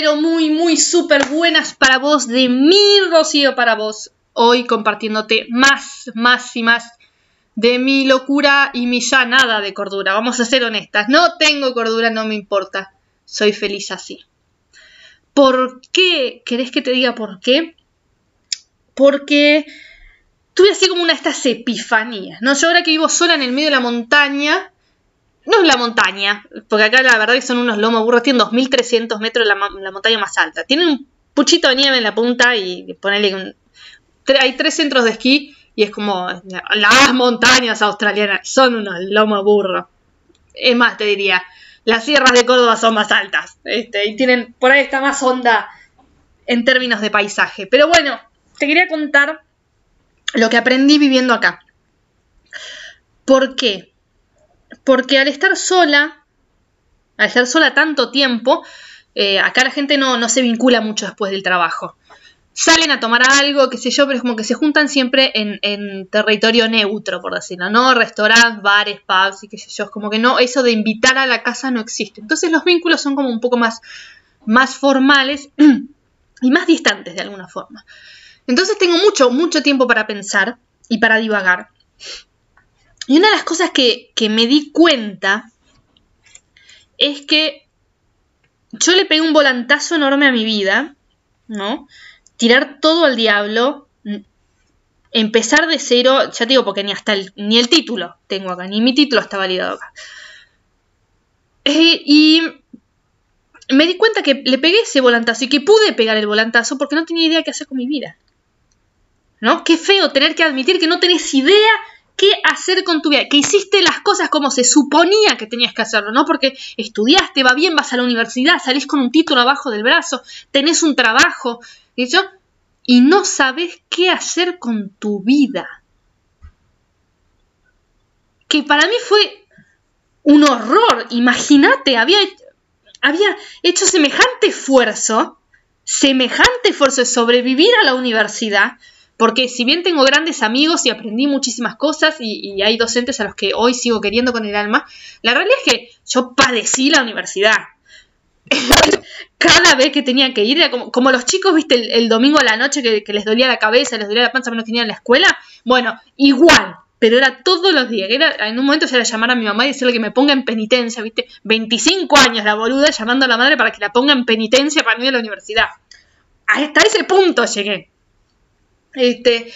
pero muy, muy súper buenas para vos, de mi Rocío para vos. Hoy compartiéndote más, más y más de mi locura y mi ya nada de cordura. Vamos a ser honestas, no tengo cordura, no me importa. Soy feliz así. ¿Por qué? ¿Querés que te diga por qué? Porque tuve así como una de estas epifanías, ¿no? Yo ahora que vivo sola en el medio de la montaña, no es la montaña, porque acá la verdad que son unos lomos burros, tienen 2300 metros la, la montaña más alta. Tienen un puchito de nieve en la punta y ponerle un, hay tres centros de esquí y es como las montañas australianas son unos lomos burros. Es más, te diría, las sierras de Córdoba son más altas este, y tienen por ahí está más onda en términos de paisaje. Pero bueno, te quería contar lo que aprendí viviendo acá. ¿Por qué? Porque al estar sola, al estar sola tanto tiempo, eh, acá la gente no, no, se vincula mucho después del trabajo. Salen a tomar algo, qué sé yo, pero es como que se juntan siempre en, territorio neutro, por decirlo, ¿no? Restaurantes, bares, pubs y qué sé yo. Es como que no, eso de invitar a la casa no existe. Entonces los vínculos son como un poco más, más formales y más distantes de alguna forma. Entonces tengo mucho, mucho tiempo para pensar y para divagar. Y una de las cosas que, me di cuenta es que yo le pegué un volantazo enorme a mi vida, ¿no? Tirar todo al diablo, empezar de cero, ya te digo, porque ni hasta el, ni el título tengo acá, ni mi título está validado acá. Eh, y me di cuenta que le pegué ese volantazo y que pude pegar el volantazo porque no tenía idea qué hacer con mi vida. ¿No? Qué feo tener que admitir que no tenés idea qué hacer con tu vida, que hiciste las cosas como se suponía que tenías que hacerlo, ¿no? Porque estudiaste, va bien, vas a la universidad, salís con un título abajo del brazo, tenés un trabajo, ¿y, y no sabes qué hacer con tu vida. Que para mí fue un horror, imagínate, había, había hecho semejante esfuerzo, semejante esfuerzo de sobrevivir a la universidad, porque si bien tengo grandes amigos y aprendí muchísimas cosas y, hay docentes a los que hoy sigo queriendo con el alma, la realidad es que yo padecí la universidad. Cada vez que tenía que ir, como, los chicos, viste, el, domingo a la noche que, les dolía la cabeza, les dolía la panza menos a la escuela, bueno, igual, pero era todos los días. Era, en un momento se era llamar a mi mamá y decirle que me ponga en penitencia, ¿viste? 25 años la boluda llamando a la madre para que la ponga en penitencia para ir a la universidad. Hasta ese punto llegué. Este,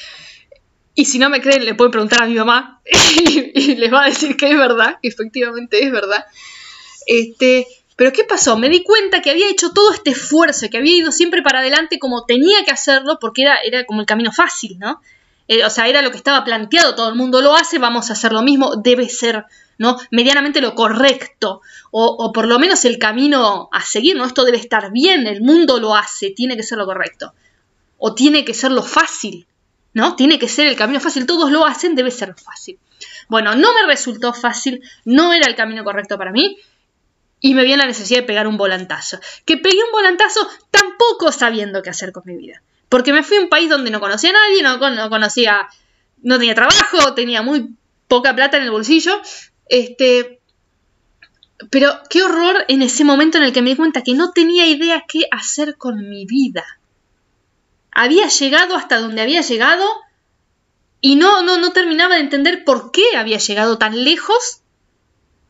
y si no me creen, le pueden preguntar a mi mamá y, les va a decir que es verdad, efectivamente es verdad. Este, pero ¿qué pasó? Me di cuenta que había hecho todo este esfuerzo, que había ido siempre para adelante como tenía que hacerlo, porque era, como el camino fácil, ¿no? Eh, o sea, era lo que estaba planteado, todo el mundo lo hace, vamos a hacer lo mismo, debe ser, ¿no? Medianamente lo correcto, o por lo menos el camino a seguir, ¿no? Esto debe estar bien, el mundo lo hace, tiene que ser lo correcto o tiene que ser lo fácil, ¿no? Tiene que ser el camino fácil, todos lo hacen, debe ser fácil. Bueno, no me resultó fácil, no era el camino correcto para mí y me vi la necesidad de pegar un volantazo. Que pegué un volantazo tampoco sabiendo qué hacer con mi vida. Porque me fui a un país donde no conocía a nadie, no, no conocía, no tenía trabajo, tenía muy poca plata en el bolsillo. Este, pero qué horror en ese momento en el que me di cuenta que no tenía idea qué hacer con mi vida había llegado hasta donde había llegado y no, no, no terminaba de entender por qué había llegado tan lejos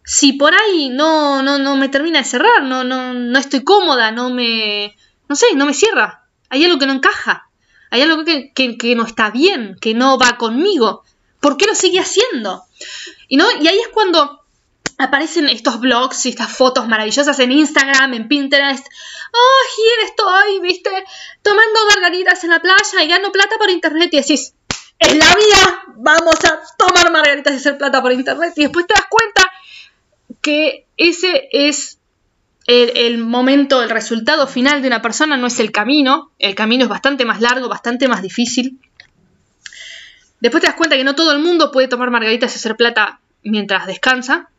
si por ahí no, no, no me termina de cerrar, no, no, no estoy cómoda, no me, no sé, no me cierra. Hay algo que no encaja, hay algo que, que, no está bien, que no va conmigo. ¿Por qué lo sigue haciendo? Y, ¿no? y ahí es cuando aparecen estos blogs y estas fotos maravillosas en Instagram, en Pinterest. ¡Oh, here estoy! ¿Viste? Tomando margaritas en la playa y gano plata por internet. Y decís, ¡es la vida! Vamos a tomar margaritas y hacer plata por internet. Y después te das cuenta que ese es el, el, momento, el resultado final de una persona, no es el camino. El camino es bastante más largo, bastante más difícil. Después te das cuenta que no todo el mundo puede tomar margaritas y hacer plata mientras descansa.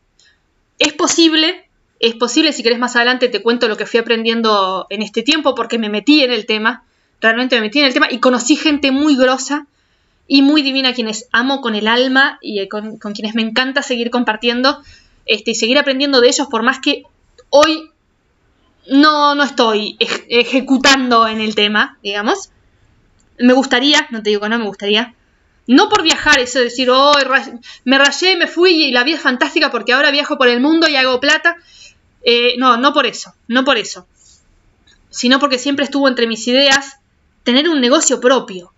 Es posible, es posible, si querés más adelante te cuento lo que fui aprendiendo en este tiempo porque me metí en el tema, realmente me metí en el tema y conocí gente muy grosa y muy divina quienes amo con el alma y eh, con, quienes me encanta seguir compartiendo este, y seguir aprendiendo de ellos por más que hoy no, no estoy ejecutando en el tema, digamos. Me gustaría, no te digo que no, me gustaría. No por viajar, eso de decir, oh, me rayé, me fui y la vida es fantástica porque ahora viajo por el mundo y hago plata. Eh, no, no por eso, no por eso. Sino porque siempre estuvo entre mis ideas tener un negocio propio.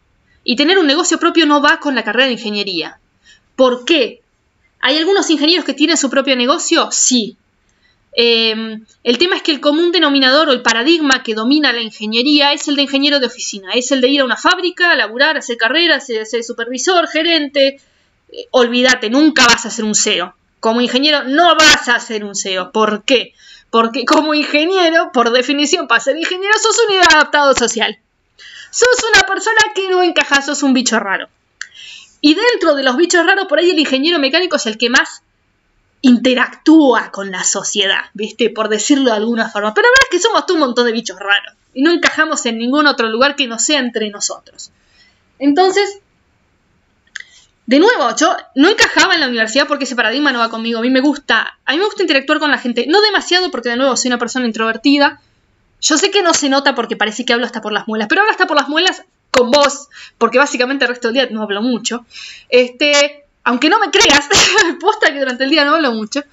Y tener un negocio propio no va con la carrera de ingeniería. ¿Por qué? ¿Hay algunos ingenieros que tienen su propio negocio? Sí. Em, el tema es que el común denominador o el paradigma que domina la ingeniería es el de ingeniero de oficina, es el de ir a una fábrica, a laburar, hacer carreras, ser supervisor, gerente. Eh, olvídate, nunca vas a ser un CEO. Como ingeniero no vas a ser un CEO. ¿Por qué? Porque como ingeniero, por definición, para ser ingeniero, sos un adaptado social. Sos una persona que no encaja, sos un bicho raro. Y dentro de los bichos raros, por ahí el ingeniero mecánico es el que más interactúa con la sociedad, ¿viste? Por decirlo de alguna forma. Pero la verdad es que somos un montón de bichos raros. Y no encajamos en ningún otro lugar que no sea entre nosotros. Entonces, de nuevo, yo no encajaba en la universidad porque ese paradigma no va conmigo. A mí me gusta, a mí me gusta interactuar con la gente. No demasiado porque de nuevo soy una persona introvertida. Yo sé que no se nota porque parece que hablo hasta por las muelas, pero hablo hasta por las muelas con vos, porque básicamente el resto del día no hablo mucho. Este, aunque no me creas, posta que durante el día no hablo mucho,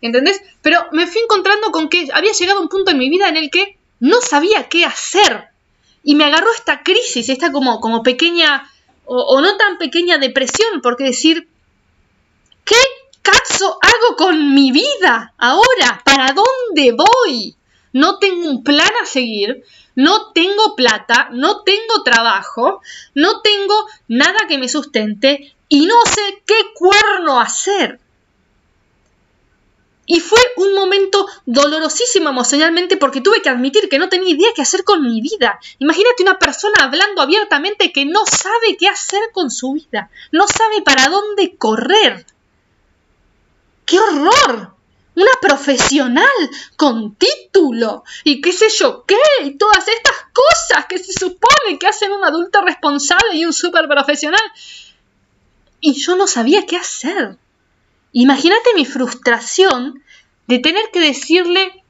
¿entendés? Pero me fui encontrando con que había llegado un punto en mi vida en el que no sabía qué hacer. Y me agarró esta crisis, esta como, como pequeña, o, no tan pequeña depresión, porque decir, ¿qué caso hago con mi vida ahora? ¿Para dónde voy? No tengo un plan a seguir, no tengo plata, no tengo trabajo, no tengo nada que me sustente y no sé qué cuerno hacer. Y fue un momento dolorosísimo emocionalmente porque tuve que admitir que no tenía idea qué hacer con mi vida. Imagínate una persona hablando abiertamente que no sabe qué hacer con su vida, no sabe para dónde correr. ¡Qué horror! una profesional con título y qué sé yo qué, y todas estas cosas que se supone que hacen un adulto responsable y un súper profesional. Y yo no sabía qué hacer. Imagínate mi frustración de tener que decirle,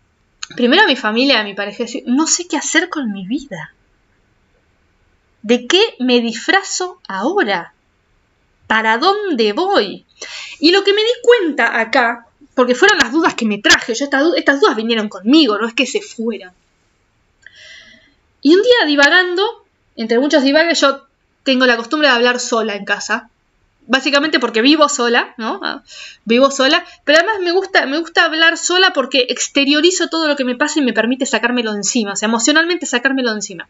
primero a mi familia, a mi pareja, no sé qué hacer con mi vida. ¿De qué me disfrazo ahora? ¿Para dónde voy? Y lo que me di cuenta acá porque fueron las dudas que me traje. Yo estas, estas dudas vinieron conmigo, no es que se fueran. Y un día divagando, entre muchos divagues, yo tengo la costumbre de hablar sola en casa. Básicamente porque vivo sola, ¿no? Ah, vivo sola. Pero además me gusta, me gusta hablar sola porque exteriorizo todo lo que me pasa y me permite sacármelo de encima. O sea, emocionalmente sacármelo de encima.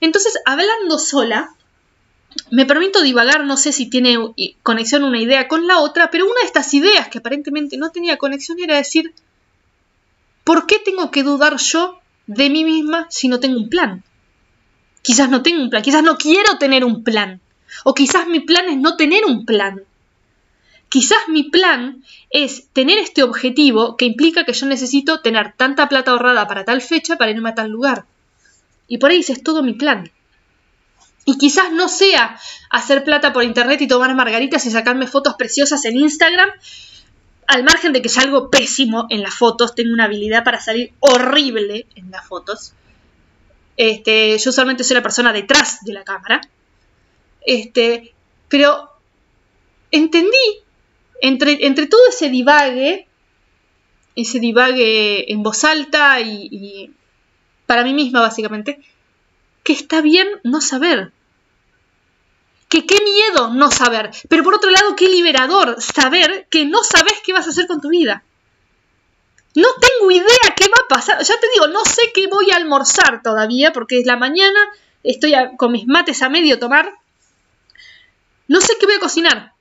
Entonces, hablando sola, me permito divagar, no sé si tiene conexión una idea con la otra, pero una de estas ideas que aparentemente no tenía conexión era decir, ¿por qué tengo que dudar yo de mí misma si no tengo un plan? Quizás no tengo un plan, quizás no quiero tener un plan, o quizás mi plan es no tener un plan. Quizás mi plan es tener este objetivo que implica que yo necesito tener tanta plata ahorrada para tal fecha para irme a tal lugar. Y por ahí es todo mi plan. Y quizás no sea hacer plata por internet y tomar margaritas y sacarme fotos preciosas en Instagram, al margen de que salgo pésimo en las fotos, tengo una habilidad para salir horrible en las fotos. Este, yo solamente soy la persona detrás de la cámara. Este, pero entendí entre, entre todo ese divague, ese divague en voz alta y, para mí misma básicamente, que está bien no saber. Que qué miedo no saber. Pero por otro lado, qué liberador saber que no sabes qué vas a hacer con tu vida. No tengo idea qué va a pasar. Ya te digo, no sé qué voy a almorzar todavía porque es la mañana, estoy con mis mates a medio tomar. No sé qué voy a cocinar.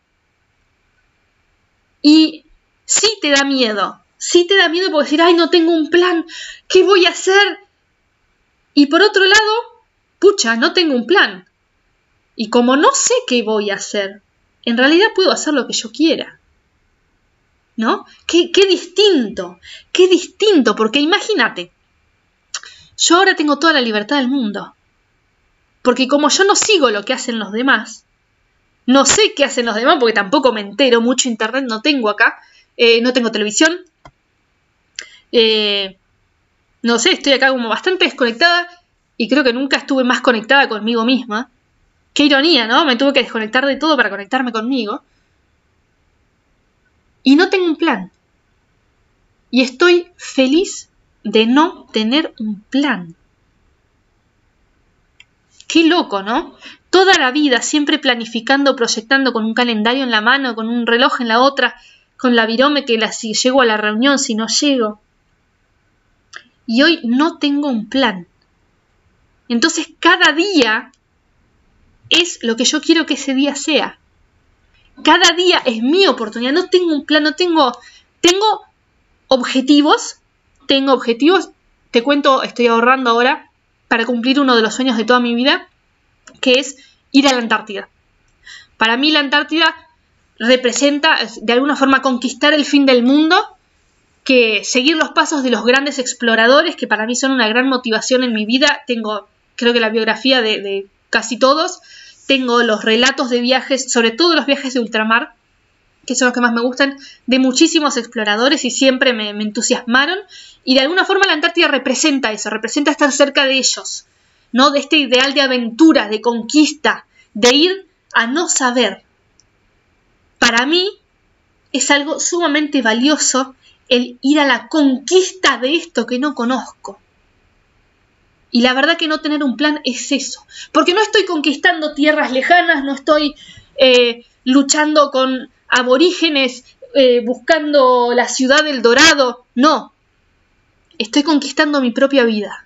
Y sí te da miedo. Sí te da miedo porque decir, ay, no tengo un plan. ¿Qué voy a hacer? Y por otro lado, pucha, no tengo un plan. Y como no sé qué voy a hacer, en realidad puedo hacer lo que yo quiera. ¿No? Qué, qué distinto, qué distinto, porque imagínate, yo ahora tengo toda la libertad del mundo. Porque como yo no sigo lo que hacen los demás, no sé qué hacen los demás porque tampoco me entero, mucho internet no tengo acá, eh, no tengo televisión. Eh, no sé, estoy acá como bastante desconectada y creo que nunca estuve más conectada conmigo misma. Qué ironía, ¿no? Me tuve que desconectar de todo para conectarme conmigo. Y no tengo un plan. Y estoy feliz de no tener un plan. Qué loco, ¿no? Toda la vida siempre planificando, proyectando con un calendario en la mano, con un reloj en la otra, con la virome que si llego a la reunión, si no llego. Y hoy no tengo un plan. Entonces cada día es lo que yo quiero que ese día sea. Cada día es mi oportunidad. No tengo un plan, no tengo... Tengo objetivos. Tengo objetivos. Te cuento, estoy ahorrando ahora para cumplir uno de los sueños de toda mi vida, que es ir a la Antártida. Para mí la Antártida representa de alguna forma conquistar el fin del mundo, que seguir los pasos de los grandes exploradores, que para mí son una gran motivación en mi vida. Tengo, creo que la biografía de, casi todos, tengo los relatos de viajes, sobre todo los viajes de ultramar, que son los que más me gustan, de muchísimos exploradores y siempre me, me, entusiasmaron. Y de alguna forma la Antártida representa eso, representa estar cerca de ellos, ¿no? De este ideal de aventura, de conquista, de ir a no saber. Para mí es algo sumamente valioso el ir a la conquista de esto que no conozco. Y la verdad que no tener un plan es eso. Porque no estoy conquistando tierras lejanas, no estoy eh, luchando con aborígenes, eh, buscando la ciudad del dorado. No. Estoy conquistando mi propia vida.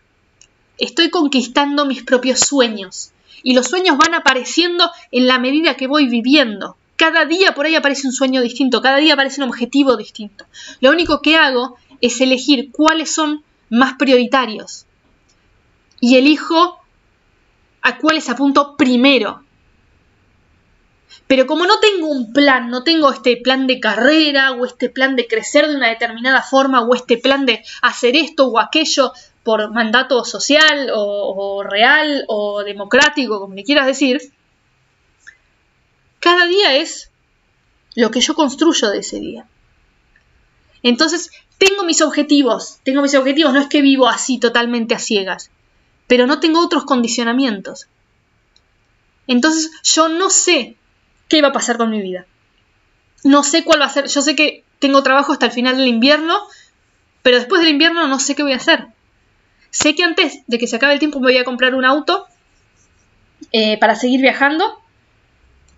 Estoy conquistando mis propios sueños. Y los sueños van apareciendo en la medida que voy viviendo. Cada día por ahí aparece un sueño distinto, cada día aparece un objetivo distinto. Lo único que hago es elegir cuáles son más prioritarios y elijo a cuáles apunto primero. Pero como no tengo un plan, no tengo este plan de carrera o este plan de crecer de una determinada forma o este plan de hacer esto o aquello por mandato social o, real o democrático, como le quieras decir, cada día es lo que yo construyo de ese día. Entonces, tengo mis objetivos, tengo mis objetivos, no es que vivo así totalmente a ciegas pero no tengo otros condicionamientos. Entonces yo no sé qué va a pasar con mi vida. No sé cuál va a ser. Yo sé que tengo trabajo hasta el final del invierno, pero después del invierno no sé qué voy a hacer. Sé que antes de que se acabe el tiempo me voy a comprar un auto eh, para seguir viajando,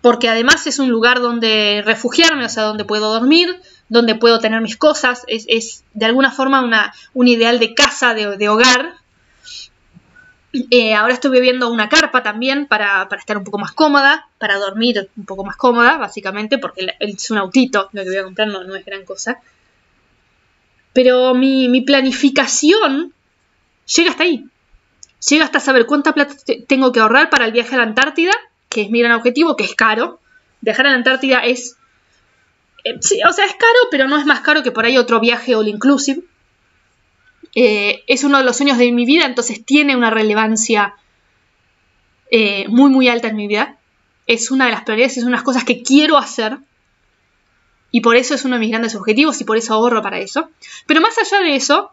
porque además es un lugar donde refugiarme, o sea, donde puedo dormir, donde puedo tener mis cosas, es, de alguna forma una, un ideal de casa, de hogar, eh, ahora estoy viendo una carpa también para, estar un poco más cómoda, para dormir un poco más cómoda, básicamente, porque es un autito lo que voy a comprar, no, es gran cosa. Pero mi, planificación llega hasta ahí. Llega hasta saber cuánta plata tengo que ahorrar para el viaje a la Antártida, que es mi gran objetivo, que es caro. Viajar a la Antártida es... Eh, sí, o sea, es caro, pero no es más caro que por ahí otro viaje all inclusive. Eh, es uno de los sueños de mi vida, entonces tiene una relevancia eh, muy, muy alta en mi vida. Es una de las prioridades, es una de las cosas que quiero hacer. Y por eso es uno de mis grandes objetivos y por eso ahorro para eso. Pero más allá de eso,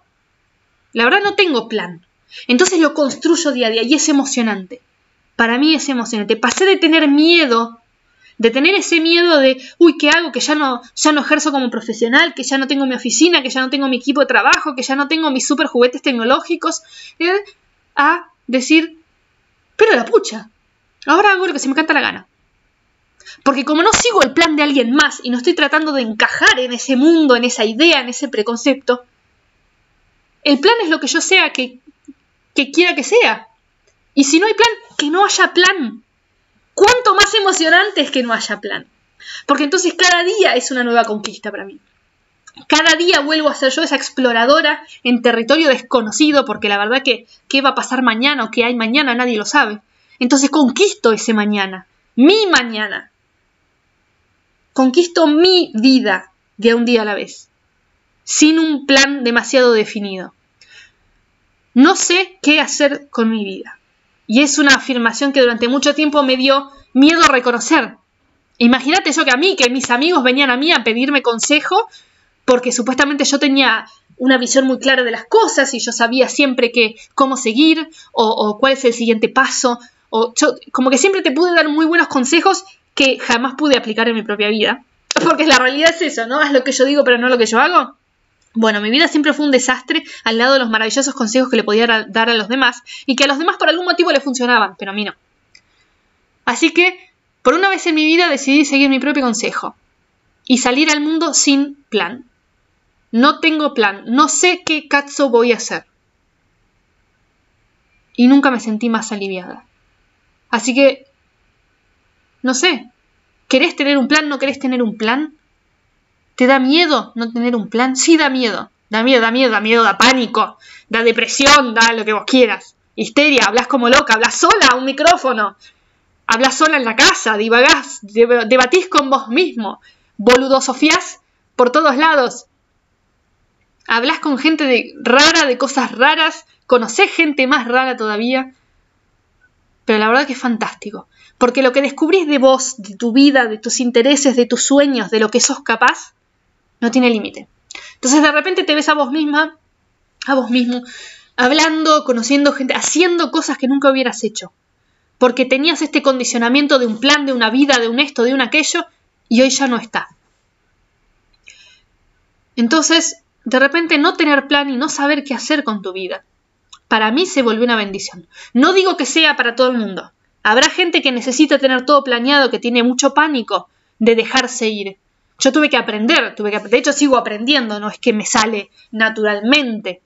la verdad no tengo plan. Entonces lo construyo día a día y es emocionante. Para mí es emocionante. Pasé de tener miedo de tener ese miedo de, uy, ¿qué hago? Que ya no, ya no ejerzo como profesional, que ya no tengo mi oficina, que ya no tengo mi equipo de trabajo, que ya no tengo mis super juguetes tecnológicos, eh, a decir, pero la pucha, ahora hago lo que se me canta la gana. Porque como no sigo el plan de alguien más y no estoy tratando de encajar en ese mundo, en esa idea, en ese preconcepto, el plan es lo que yo sea que, que quiera que sea. Y si no hay plan, que no haya plan. ¿Cuánto más emocionante es que no haya plan? Porque entonces cada día es una nueva conquista para mí. Cada día vuelvo a ser yo esa exploradora en territorio desconocido, porque la verdad que qué va a pasar mañana o qué hay mañana nadie lo sabe. Entonces conquisto ese mañana, mi mañana. Conquisto mi vida de un día a la vez, sin un plan demasiado definido. No sé qué hacer con mi vida. Y es una afirmación que durante mucho tiempo me dio miedo a reconocer. Imagínate yo que a mí, que mis amigos venían a mí a pedirme consejo porque supuestamente yo tenía una visión muy clara de las cosas y yo sabía siempre que cómo seguir o, cuál es el siguiente paso. O yo, como que siempre te pude dar muy buenos consejos que jamás pude aplicar en mi propia vida. Porque la realidad es eso, ¿no? Es lo que yo digo, pero no lo que yo hago. Bueno, mi vida siempre fue un desastre al lado de los maravillosos consejos que le podía dar a los demás y que a los demás por algún motivo le funcionaban, pero a mí no. Así que, por una vez en mi vida decidí seguir mi propio consejo y salir al mundo sin plan. No tengo plan, no sé qué cazzo voy a hacer. Y nunca me sentí más aliviada. Así que, no sé, ¿querés tener un plan? ¿No querés tener un plan? ¿Te da miedo no tener un plan? Sí, da miedo. Da miedo, da miedo, da miedo, da pánico, da depresión, da lo que vos quieras. Histeria, hablas como loca, hablas sola a un micrófono, hablas sola en la casa, divagás, debatís con vos mismo, boludosofías por todos lados. Hablas con gente de, rara, de cosas raras, conocés gente más rara todavía. Pero la verdad que es fantástico, porque lo que descubrís de vos, de tu vida, de tus intereses, de tus sueños, de lo que sos capaz, no tiene límite. Entonces de repente te ves a vos misma, a vos mismo, hablando, conociendo gente, haciendo cosas que nunca hubieras hecho. Porque tenías este condicionamiento de un plan, de una vida, de un esto, de un aquello, y hoy ya no está. Entonces, de repente no tener plan y no saber qué hacer con tu vida, para mí se volvió una bendición. No digo que sea para todo el mundo. Habrá gente que necesita tener todo planeado, que tiene mucho pánico de dejarse ir. Yo tuve que aprender, tuve que, de hecho sigo aprendiendo, no es que me sale naturalmente.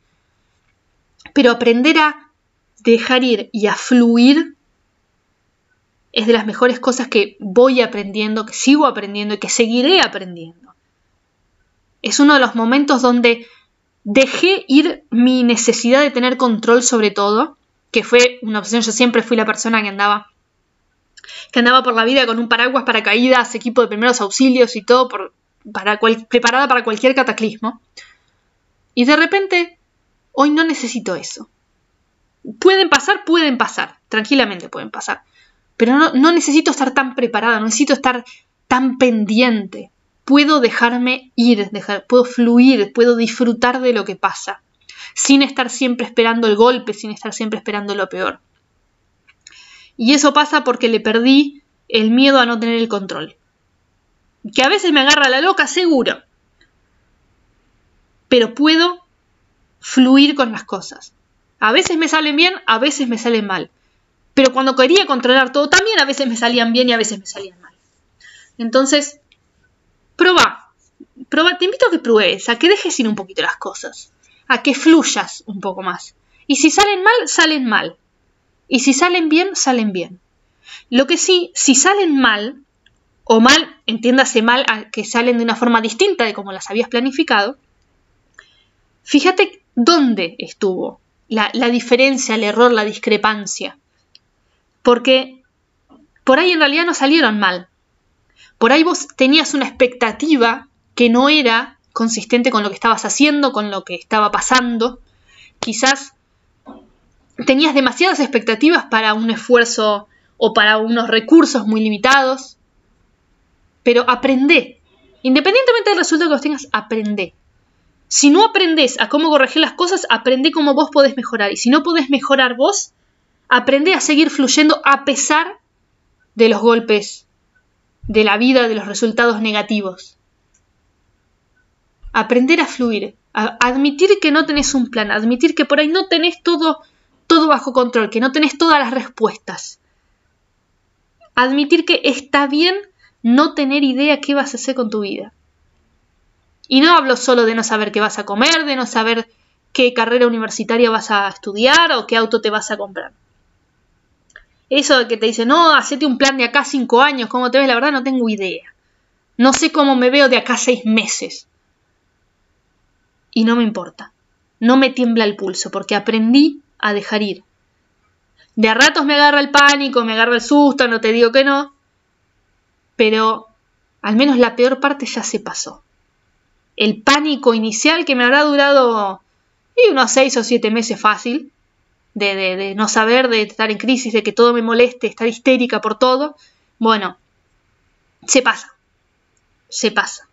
Pero aprender a dejar ir y a fluir es de las mejores cosas que voy aprendiendo, que sigo aprendiendo y que seguiré aprendiendo. Es uno de los momentos donde dejé ir mi necesidad de tener control sobre todo, que fue una opción, yo siempre fui la persona que andaba que andaba por la vida con un paraguas, para caídas, equipo de primeros auxilios y todo por, para preparada para cualquier cataclismo. Y de repente, hoy no necesito eso. Pueden pasar, pueden pasar, tranquilamente pueden pasar. Pero no, no necesito estar tan preparada, no necesito estar tan pendiente. Puedo dejarme ir, puedo fluir, puedo disfrutar de lo que pasa, sin estar siempre esperando el golpe, sin estar siempre esperando lo peor. Y eso pasa porque le perdí el miedo a no tener el control. Que a veces me agarra la loca, seguro. Pero puedo fluir con las cosas. A veces me salen bien, a veces me salen mal. Pero cuando quería controlar todo, también a veces me salían bien y a veces me salían mal. Entonces, prueba. Prueba, te invito a que pruebes, a que dejes ir un poquito las cosas, a que fluyas un poco más. Y si salen mal, salen mal. Y si salen bien, salen bien. Lo que sí, si salen mal, o mal, entiéndase mal, que salen de una forma distinta de como las habías planificado, fíjate dónde estuvo la, la diferencia, el error, la discrepancia. Porque por ahí en realidad no salieron mal. Por ahí vos tenías una expectativa que no era consistente con lo que estabas haciendo, con lo que estaba pasando. Quizás tenías demasiadas expectativas para un esfuerzo o para unos recursos muy limitados. Pero aprende. Independientemente del resultado que vos tengas, aprende. Si no aprendes a cómo corregir las cosas, aprende cómo vos podés mejorar. Y si no podés mejorar vos, aprende a seguir fluyendo a pesar de los golpes de la vida, de los resultados negativos. Aprender a fluir, a admitir que no tenés un plan, admitir que por ahí no tenés todo todo bajo control, que no tenés todas las respuestas. Admitir que está bien no tener idea qué vas a hacer con tu vida. Y no hablo solo de no saber qué vas a comer, de no saber qué carrera universitaria vas a estudiar o qué auto te vas a comprar. Eso de que te dice, no, hacete un plan de acá cinco años, ¿cómo te ves? La verdad no tengo idea. No sé cómo me veo de acá seis meses. Y no me importa. No me tiembla el pulso, porque aprendí a dejar ir. De a ratos me agarra el pánico, me agarra el susto, no te digo que no, pero al menos la peor parte ya se pasó. El pánico inicial que me habrá durado y unos seis o siete meses fácil, de, de, de, no saber, de estar en crisis, de que todo me moleste, estar histérica por todo, bueno, se pasa, se pasa.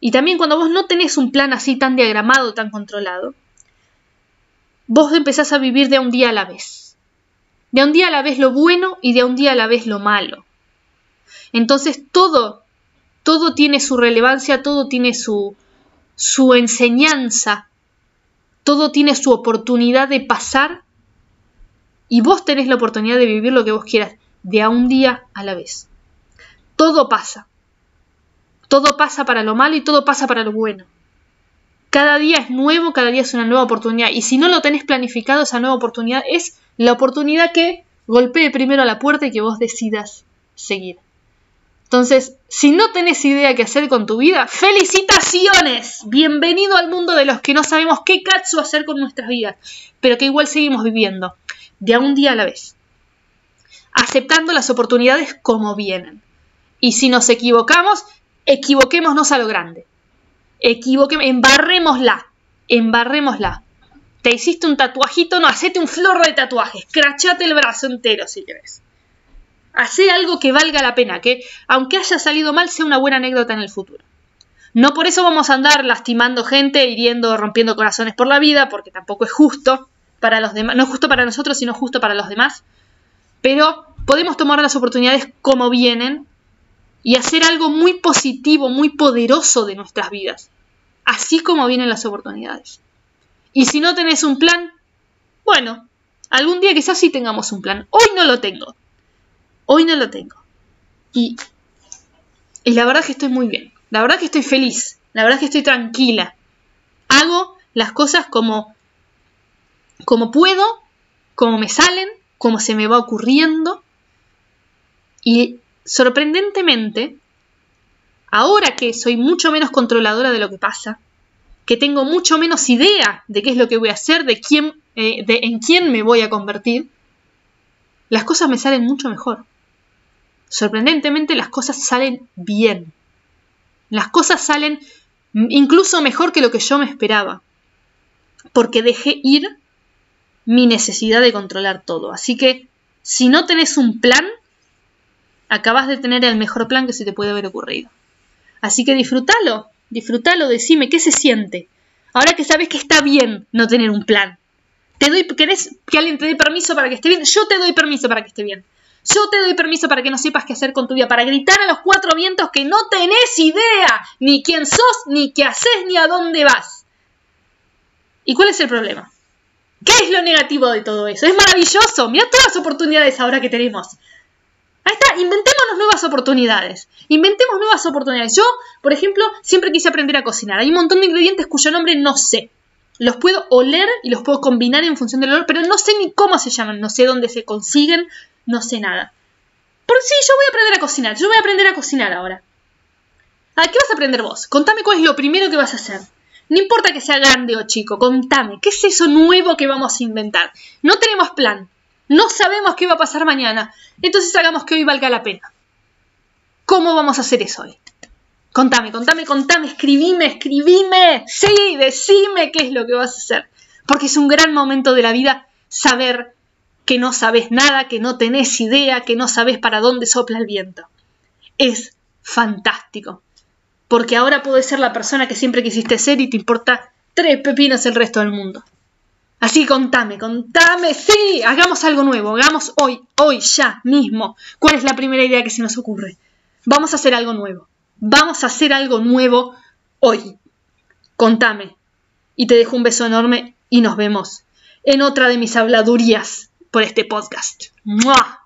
Y también cuando vos no tenés un plan así tan diagramado, tan controlado, vos empezás a vivir de un día a la vez. De un día a la vez lo bueno y de un día a la vez lo malo. Entonces todo, todo tiene su relevancia, todo tiene su, su enseñanza, todo tiene su oportunidad de pasar y vos tenés la oportunidad de vivir lo que vos quieras, de a un día a la vez. Todo pasa. Todo pasa para lo malo y todo pasa para lo bueno. Cada día es nuevo, cada día es una nueva oportunidad. Y si no lo tenés planificado, esa nueva oportunidad es la oportunidad que golpee primero a la puerta y que vos decidas seguir. Entonces, si no tenés idea qué hacer con tu vida, felicitaciones. Bienvenido al mundo de los que no sabemos qué cacho hacer con nuestras vidas, pero que igual seguimos viviendo, de a un día a la vez, aceptando las oportunidades como vienen. Y si nos equivocamos, equivoquémonos a lo grande. Equivoquemos, embarrémosla, embarrémosla. Te hiciste un tatuajito, no, hacete un flor de tatuajes, crachate el brazo entero si querés. Hacé algo que valga la pena, que aunque haya salido mal, sea una buena anécdota en el futuro. No por eso vamos a andar lastimando gente, hiriendo, rompiendo corazones por la vida, porque tampoco es justo para los demás, no es justo para nosotros, sino justo para los demás. Pero podemos tomar las oportunidades como vienen y hacer algo muy positivo, muy poderoso de nuestras vidas, así como vienen las oportunidades. Y si no tenés un plan, bueno, algún día quizás sí tengamos un plan. Hoy no lo tengo. Hoy no lo tengo. Y, y la verdad que estoy muy bien. La verdad que estoy feliz. La verdad que estoy tranquila. Hago las cosas como, como puedo, como me salen, como se me va ocurriendo. Y sorprendentemente, ahora que soy mucho menos controladora de lo que pasa, que tengo mucho menos idea de qué es lo que voy a hacer, de quién, eh, de en quién me voy a convertir, las cosas me salen mucho mejor sorprendentemente las cosas salen bien. Las cosas salen incluso mejor que lo que yo me esperaba. Porque dejé ir mi necesidad de controlar todo. Así que si no tenés un plan, acabas de tener el mejor plan que se te puede haber ocurrido. Así que disfrútalo, disfrútalo, decime qué se siente. Ahora que sabes que está bien no tener un plan. Te doy, ¿Querés que alguien te dé permiso para que esté bien? Yo te doy permiso para que esté bien. Yo te doy permiso para que no sepas qué hacer con tu vida, para gritar a los cuatro vientos que no tenés idea ni quién sos, ni qué haces, ni a dónde vas. ¿Y cuál es el problema? ¿Qué es lo negativo de todo eso? Es maravilloso. Mira todas las oportunidades ahora que tenemos. Ahí está, inventémonos nuevas oportunidades. Inventemos nuevas oportunidades. Yo, por ejemplo, siempre quise aprender a cocinar. Hay un montón de ingredientes cuyo nombre no sé. Los puedo oler y los puedo combinar en función del olor, pero no sé ni cómo se llaman, no sé dónde se consiguen, no sé nada. Por sí, yo voy a aprender a cocinar, yo voy a aprender a cocinar ahora. ¿A qué vas a aprender vos? Contame cuál es lo primero que vas a hacer. No importa que sea grande o chico, contame, ¿qué es eso nuevo que vamos a inventar? No tenemos plan, no sabemos qué va a pasar mañana, entonces hagamos que hoy valga la pena. ¿Cómo vamos a hacer eso hoy? Contame, contame, contame, escribime, escribime. Sí, decime qué es lo que vas a hacer. Porque es un gran momento de la vida saber que no sabes nada, que no tenés idea, que no sabes para dónde sopla el viento. Es fantástico, porque ahora puedes ser la persona que siempre quisiste ser y te importa tres pepinos el resto del mundo. Así contame, contame, sí, hagamos algo nuevo, hagamos hoy, hoy, ya, mismo. ¿Cuál es la primera idea que se nos ocurre? Vamos a hacer algo nuevo. Vamos a hacer algo nuevo hoy. Contame. Y te dejo un beso enorme y nos vemos en otra de mis habladurías por este podcast. ¡Mua!